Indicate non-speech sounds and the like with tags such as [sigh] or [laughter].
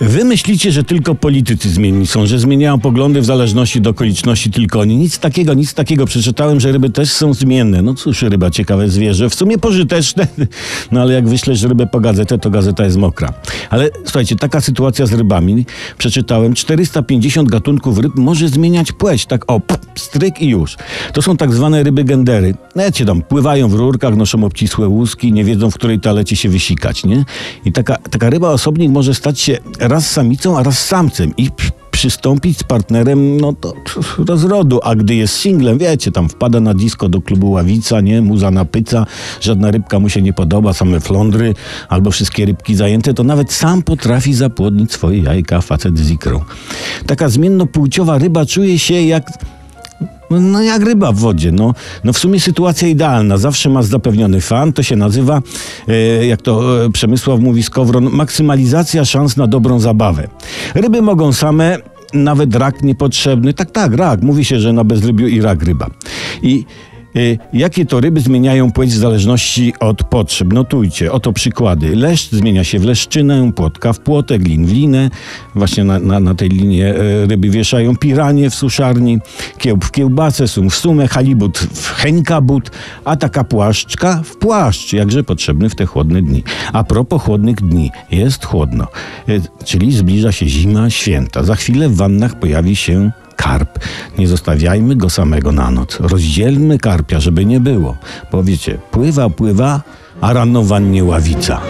Wy myślicie, że tylko politycy zmienni są, że zmieniają poglądy w zależności do okoliczności tylko oni. Nic takiego, nic takiego. Przeczytałem, że ryby też są zmienne. No cóż, ryba ciekawe zwierzę, w sumie pożyteczne. [laughs] No ale jak wyślesz rybę po gazetę, to gazeta jest mokra. Ale słuchajcie, taka sytuacja z rybami. Przeczytałem, 450 gatunków ryb może zmieniać płeć. Tak o, stryk i już. To są tak zwane ryby gendery. Wiecie tam, pływają w rurkach, noszą obcisłe łuski, nie wiedzą, w której toalecie się wysikać, nie? I taka, taka ryba osobnik może stać się raz samicą, a raz samcem i przystąpić z partnerem no to rozrodu, a gdy jest singlem, wiecie, tam wpada na disco do klubu Ławica, nie, muza na pyca, żadna rybka mu się nie podoba, same flądry albo wszystkie rybki zajęte, to nawet sam potrafi zapłodnić swoje jajka, facet z ikrą. Taka zmiennopłciowa ryba czuje się jak no jak ryba w wodzie. No, no w sumie sytuacja idealna. Zawsze ma zapewniony fan. To się nazywa, e, jak to e, Przemysław mówi Skowron, maksymalizacja szans na dobrą zabawę. Ryby mogą same, nawet rak niepotrzebny. Tak, tak, rak. Mówi się, że na bezrybiu i rak ryba. I Jakie to ryby zmieniają płeć w zależności od potrzeb? Notujcie, oto przykłady. Leszcz zmienia się w leszczynę, płotka w płotek, lin w linę. Właśnie na, na, na tej linie e, ryby wieszają piranie w suszarni, kiełb w kiełbasę, sum w sumę, halibut w heńkabut, a taka płaszczka w płaszcz, jakże potrzebny w te chłodne dni. A propos chłodnych dni, jest chłodno, e, czyli zbliża się zima, święta. Za chwilę w wannach pojawi się karp. Nie zostawiajmy go samego na noc. Rozdzielmy karpia, żeby nie było. Bo wiecie, pływa, pływa, a rano wannie ławica.